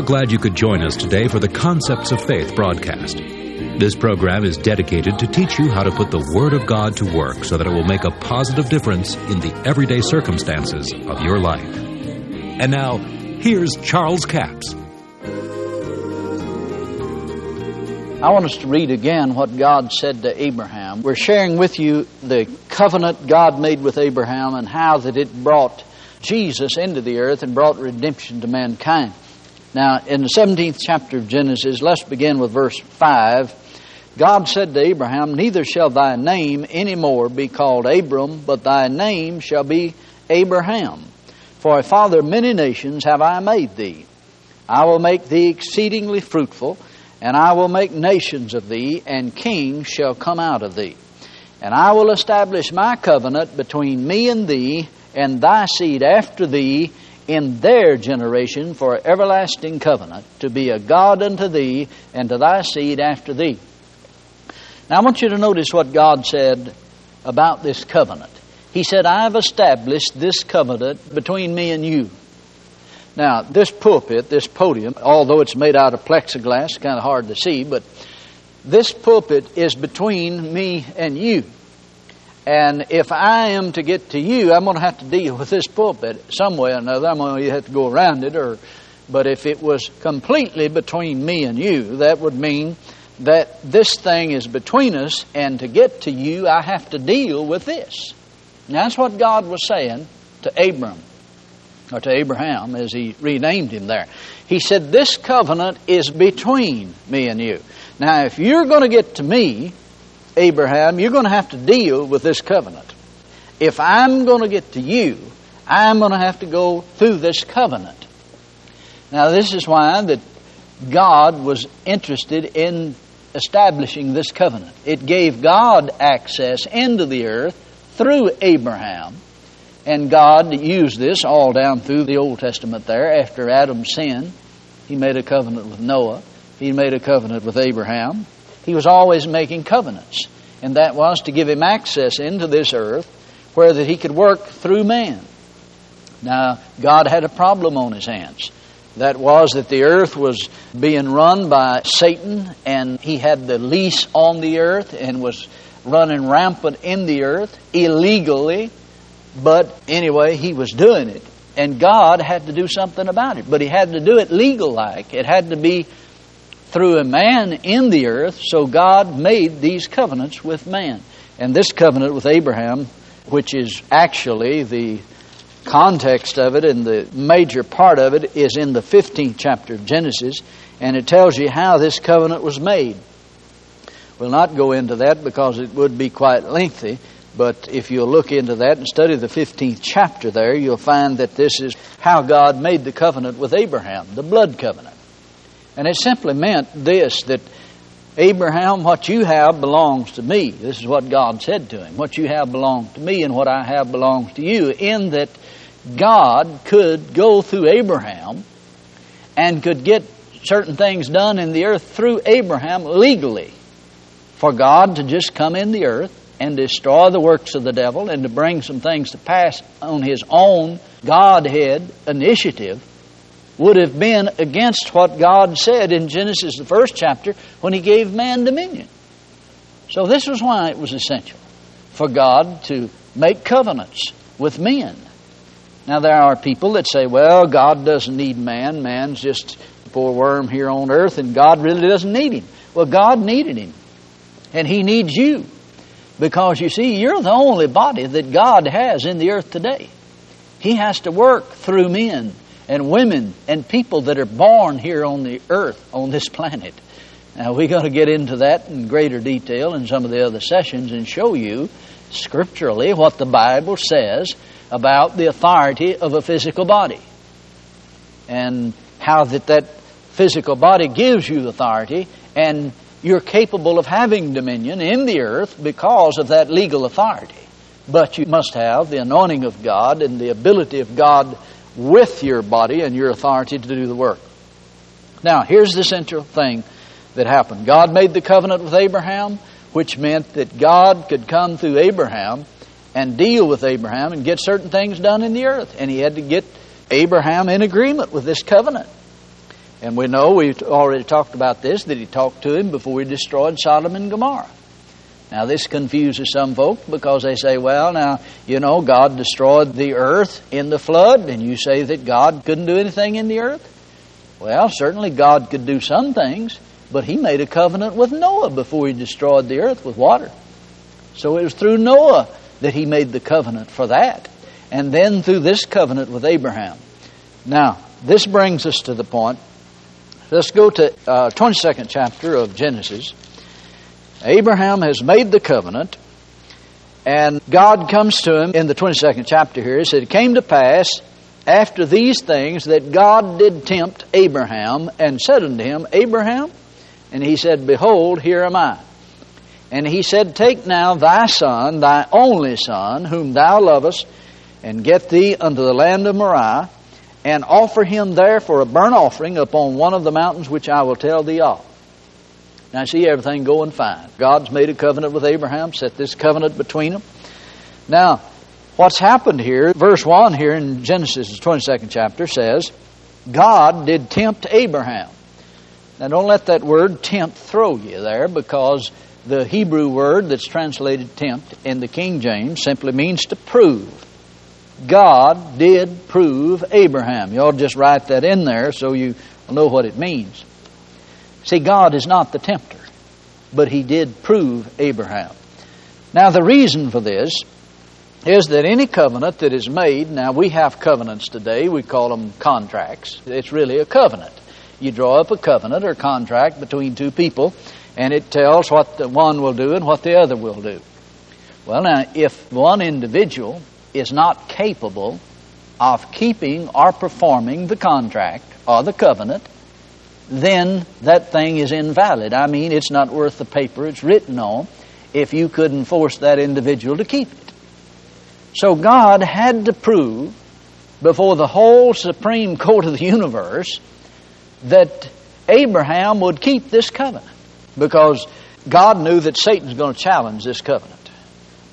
We're glad you could join us today for the Concepts of Faith broadcast. This program is dedicated to teach you how to put the Word of God to work so that it will make a positive difference in the everyday circumstances of your life. And now, here's Charles Capps. I want us to read again what God said to Abraham. We're sharing with you the covenant God made with Abraham and how that it brought Jesus into the earth and brought redemption to mankind. Now, in the 17th chapter of Genesis, let's begin with verse 5. God said to Abraham, Neither shall thy name any more be called Abram, but thy name shall be Abraham. For a father of many nations have I made thee. I will make thee exceedingly fruitful and I will make nations of thee, and kings shall come out of thee. And I will establish my covenant between me and thee, and thy seed after thee, in their generation for everlasting covenant, to be a God unto thee, and to thy seed after thee. Now I want you to notice what God said about this covenant. He said, I have established this covenant between me and you. Now, this pulpit, this podium, although it's made out of plexiglass, kind of hard to see, but this pulpit is between me and you. And if I am to get to you, I'm going to have to deal with this pulpit some way or another. I'm going to have to go around it. Or, but if it was completely between me and you, that would mean that this thing is between us, and to get to you, I have to deal with this. Now, that's what God was saying to Abram or to Abraham as he renamed him there. He said, This covenant is between me and you. Now, if you're going to get to me, Abraham, you're going to have to deal with this covenant. If I'm going to get to you, I'm going to have to go through this covenant. Now, this is why that God was interested in establishing this covenant. It gave God access into the earth through Abraham and God used this all down through the Old Testament there. After Adam's sin. he made a covenant with Noah, he made a covenant with Abraham. He was always making covenants, and that was to give him access into this earth where that he could work through man. Now, God had a problem on his hands. That was that the earth was being run by Satan, and he had the lease on the earth and was running rampant in the earth illegally but anyway, he was doing it. And God had to do something about it. But he had to do it legal like. It had to be through a man in the earth. So God made these covenants with man. And this covenant with Abraham, which is actually the context of it and the major part of it, is in the 15th chapter of Genesis. And it tells you how this covenant was made. We'll not go into that because it would be quite lengthy. But if you'll look into that and study the 15th chapter there, you'll find that this is how God made the covenant with Abraham, the blood covenant. And it simply meant this that Abraham, what you have belongs to me. This is what God said to him. What you have belongs to me, and what I have belongs to you. In that God could go through Abraham and could get certain things done in the earth through Abraham legally. For God to just come in the earth and destroy the works of the devil and to bring some things to pass on his own Godhead initiative would have been against what God said in Genesis, the first chapter, when he gave man dominion. So, this was why it was essential for God to make covenants with men. Now, there are people that say, well, God doesn't need man. Man's just a poor worm here on earth, and God really doesn't need him. Well, God needed him, and he needs you. Because you see, you're the only body that God has in the earth today. He has to work through men and women and people that are born here on the earth, on this planet. Now, we're going to get into that in greater detail in some of the other sessions and show you scripturally what the Bible says about the authority of a physical body and how that that physical body gives you authority and you're capable of having dominion in the earth because of that legal authority. But you must have the anointing of God and the ability of God with your body and your authority to do the work. Now, here's the central thing that happened God made the covenant with Abraham, which meant that God could come through Abraham and deal with Abraham and get certain things done in the earth. And he had to get Abraham in agreement with this covenant. And we know, we've already talked about this, that he talked to him before he destroyed Sodom and Gomorrah. Now, this confuses some folk because they say, well, now, you know, God destroyed the earth in the flood, and you say that God couldn't do anything in the earth? Well, certainly God could do some things, but he made a covenant with Noah before he destroyed the earth with water. So it was through Noah that he made the covenant for that. And then through this covenant with Abraham. Now, this brings us to the point Let's go to uh, 22nd chapter of Genesis. Abraham has made the covenant, and God comes to him in the 22nd chapter here. He said, It came to pass after these things that God did tempt Abraham and said unto him, Abraham, and he said, Behold, here am I. And he said, Take now thy son, thy only son, whom thou lovest, and get thee unto the land of Moriah and offer him there for a burnt offering upon one of the mountains which I will tell thee of. Now, see everything going fine. God's made a covenant with Abraham, set this covenant between them. Now, what's happened here, verse 1 here in Genesis, the 22nd chapter, says, God did tempt Abraham. Now, don't let that word tempt throw you there because the Hebrew word that's translated tempt in the King James simply means to prove. God did prove Abraham. You ought to just write that in there so you know what it means. See, God is not the tempter, but He did prove Abraham. Now, the reason for this is that any covenant that is made, now we have covenants today, we call them contracts. It's really a covenant. You draw up a covenant or contract between two people, and it tells what the one will do and what the other will do. Well, now, if one individual is not capable of keeping or performing the contract or the covenant, then that thing is invalid. I mean, it's not worth the paper it's written on if you couldn't force that individual to keep it. So God had to prove before the whole Supreme Court of the universe that Abraham would keep this covenant because God knew that Satan's going to challenge this covenant.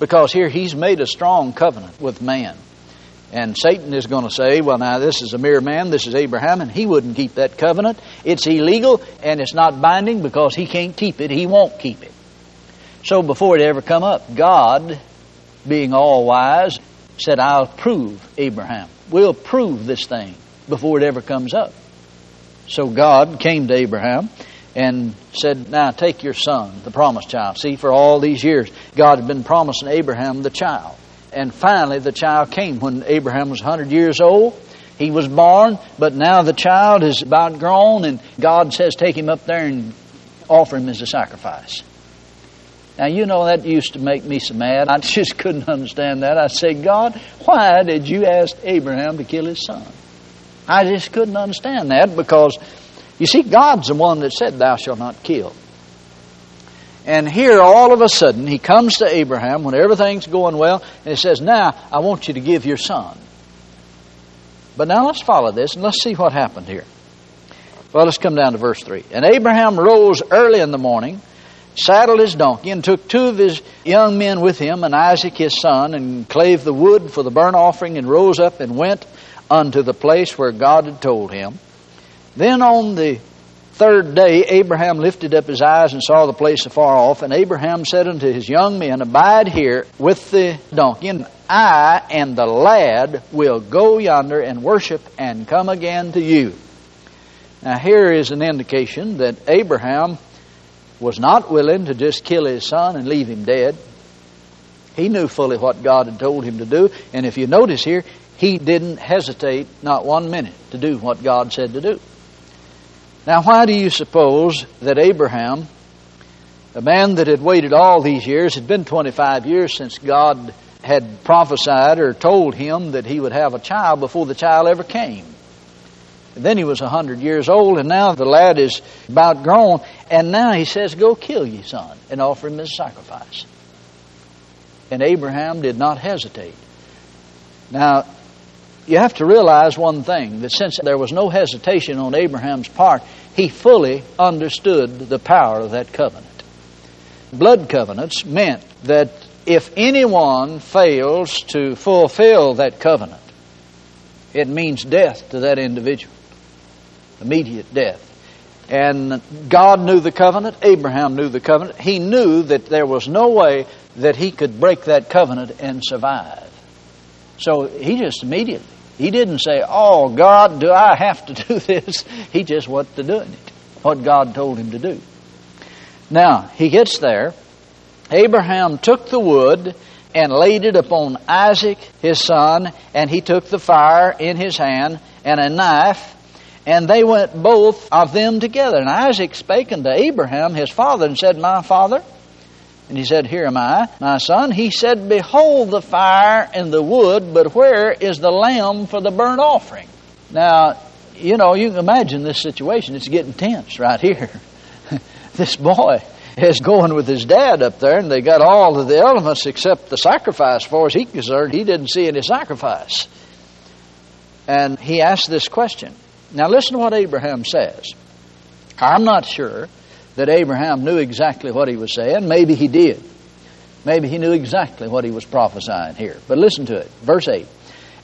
Because here he's made a strong covenant with man. And Satan is going to say, well, now this is a mere man, this is Abraham, and he wouldn't keep that covenant. It's illegal and it's not binding because he can't keep it. He won't keep it. So before it ever come up, God, being all wise, said, I'll prove Abraham. We'll prove this thing before it ever comes up. So God came to Abraham and said, Now take your son, the promised child. See, for all these years, God had been promising Abraham the child. And finally, the child came when Abraham was 100 years old. He was born, but now the child is about grown, and God says, Take him up there and offer him as a sacrifice. Now, you know, that used to make me so mad. I just couldn't understand that. I said, God, why did you ask Abraham to kill his son? I just couldn't understand that because you see, God's the one that said, Thou shalt not kill. And here, all of a sudden, he comes to Abraham when everything's going well, and he says, Now, I want you to give your son. But now let's follow this and let's see what happened here. Well, let's come down to verse 3. And Abraham rose early in the morning, saddled his donkey, and took two of his young men with him, and Isaac his son, and clave the wood for the burnt offering, and rose up and went unto the place where God had told him. Then on the third day, Abraham lifted up his eyes and saw the place afar off. And Abraham said unto his young men, Abide here with the donkey, and I and the lad will go yonder and worship and come again to you. Now, here is an indication that Abraham was not willing to just kill his son and leave him dead. He knew fully what God had told him to do. And if you notice here, he didn't hesitate not one minute to do what God said to do. Now, why do you suppose that Abraham, a man that had waited all these years, had been 25 years since God had prophesied or told him that he would have a child before the child ever came? And then he was 100 years old, and now the lad is about grown, and now he says, Go kill your son and offer him as a sacrifice. And Abraham did not hesitate. Now, you have to realize one thing that since there was no hesitation on Abraham's part, he fully understood the power of that covenant. Blood covenants meant that if anyone fails to fulfill that covenant, it means death to that individual. immediate death. And God knew the covenant, Abraham knew the covenant. He knew that there was no way that he could break that covenant and survive. So he just immediately, he didn't say, Oh, God, do I have to do this? He just went to doing it, what God told him to do. Now, he gets there. Abraham took the wood and laid it upon Isaac his son, and he took the fire in his hand and a knife, and they went both of them together. And Isaac spake unto Abraham his father and said, My father. And he said, Here am I, my son. He said, Behold the fire and the wood, but where is the lamb for the burnt offering? Now, you know, you can imagine this situation. It's getting tense right here. this boy is going with his dad up there, and they got all of the elements except the sacrifice. Far as he's concerned, he didn't see any sacrifice. And he asked this question. Now, listen to what Abraham says. I'm not sure that Abraham knew exactly what he was saying. Maybe he did. Maybe he knew exactly what he was prophesying here. But listen to it. Verse 8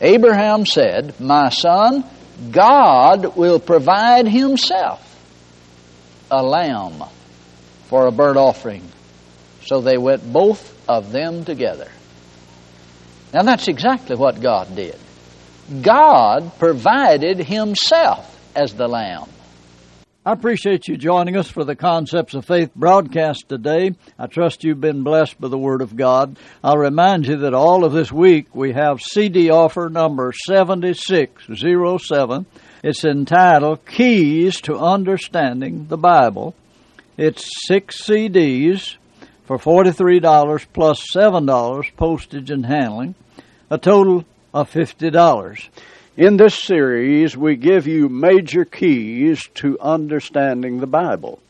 Abraham said, My son, God will provide himself a lamb for a burnt offering. So they went both of them together. Now that's exactly what God did. God provided Himself as the lamb. I appreciate you joining us for the Concepts of Faith broadcast today. I trust you've been blessed by the Word of God. I'll remind you that all of this week we have CD offer number 7607. It's entitled Keys to Understanding the Bible. It's six CDs for $43 plus $7 postage and handling, a total of $50. In this series, we give you major keys to understanding the Bible.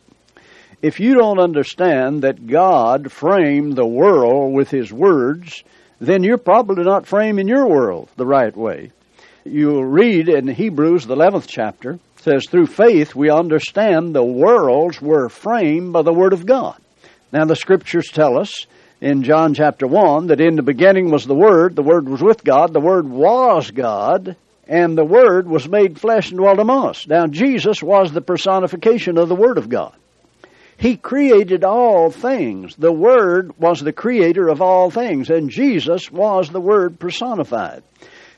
If you don't understand that God framed the world with His words, then you're probably not framing your world the right way. You'll read in Hebrews, the 11th chapter, says, Through faith we understand the worlds were framed by the Word of God. Now, the Scriptures tell us in John chapter 1 that in the beginning was the Word, the Word was with God, the Word was God, and the Word was made flesh and dwelt among us. Now, Jesus was the personification of the Word of God. He created all things. The Word was the creator of all things, and Jesus was the Word personified.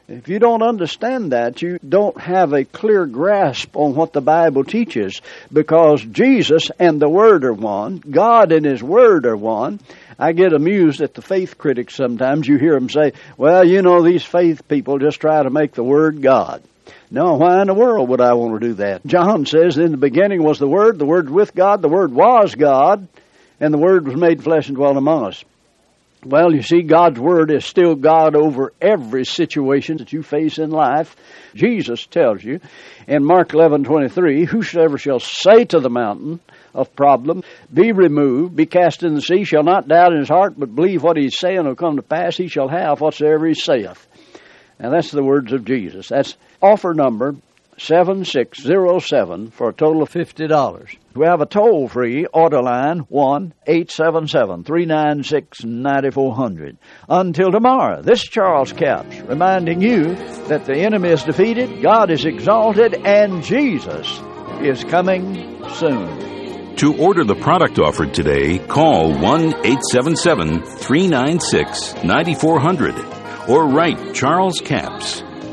If you don't understand that, you don't have a clear grasp on what the Bible teaches because Jesus and the Word are one, God and His Word are one. I get amused at the faith critics sometimes. You hear them say, well, you know, these faith people just try to make the Word God. No, why in the world would I want to do that? John says, in the beginning was the Word, the Word with God, the Word was God, and the Word was made flesh and dwelt among us. Well, you see, God's Word is still God over every situation that you face in life. Jesus tells you in Mark 11, 23, Whosoever shall say to the mountain of problem, be removed, be cast in the sea, shall not doubt in his heart, but believe what he's saying will come to pass, he shall have whatsoever he saith. Now that's the words of Jesus. That's offer number 7607 for a total of $50. We have a toll free order line 1 877 396 9400. Until tomorrow, this is Charles Capps reminding you that the enemy is defeated, God is exalted, and Jesus is coming soon. To order the product offered today, call 1 877 396 9400 or write Charles Capps.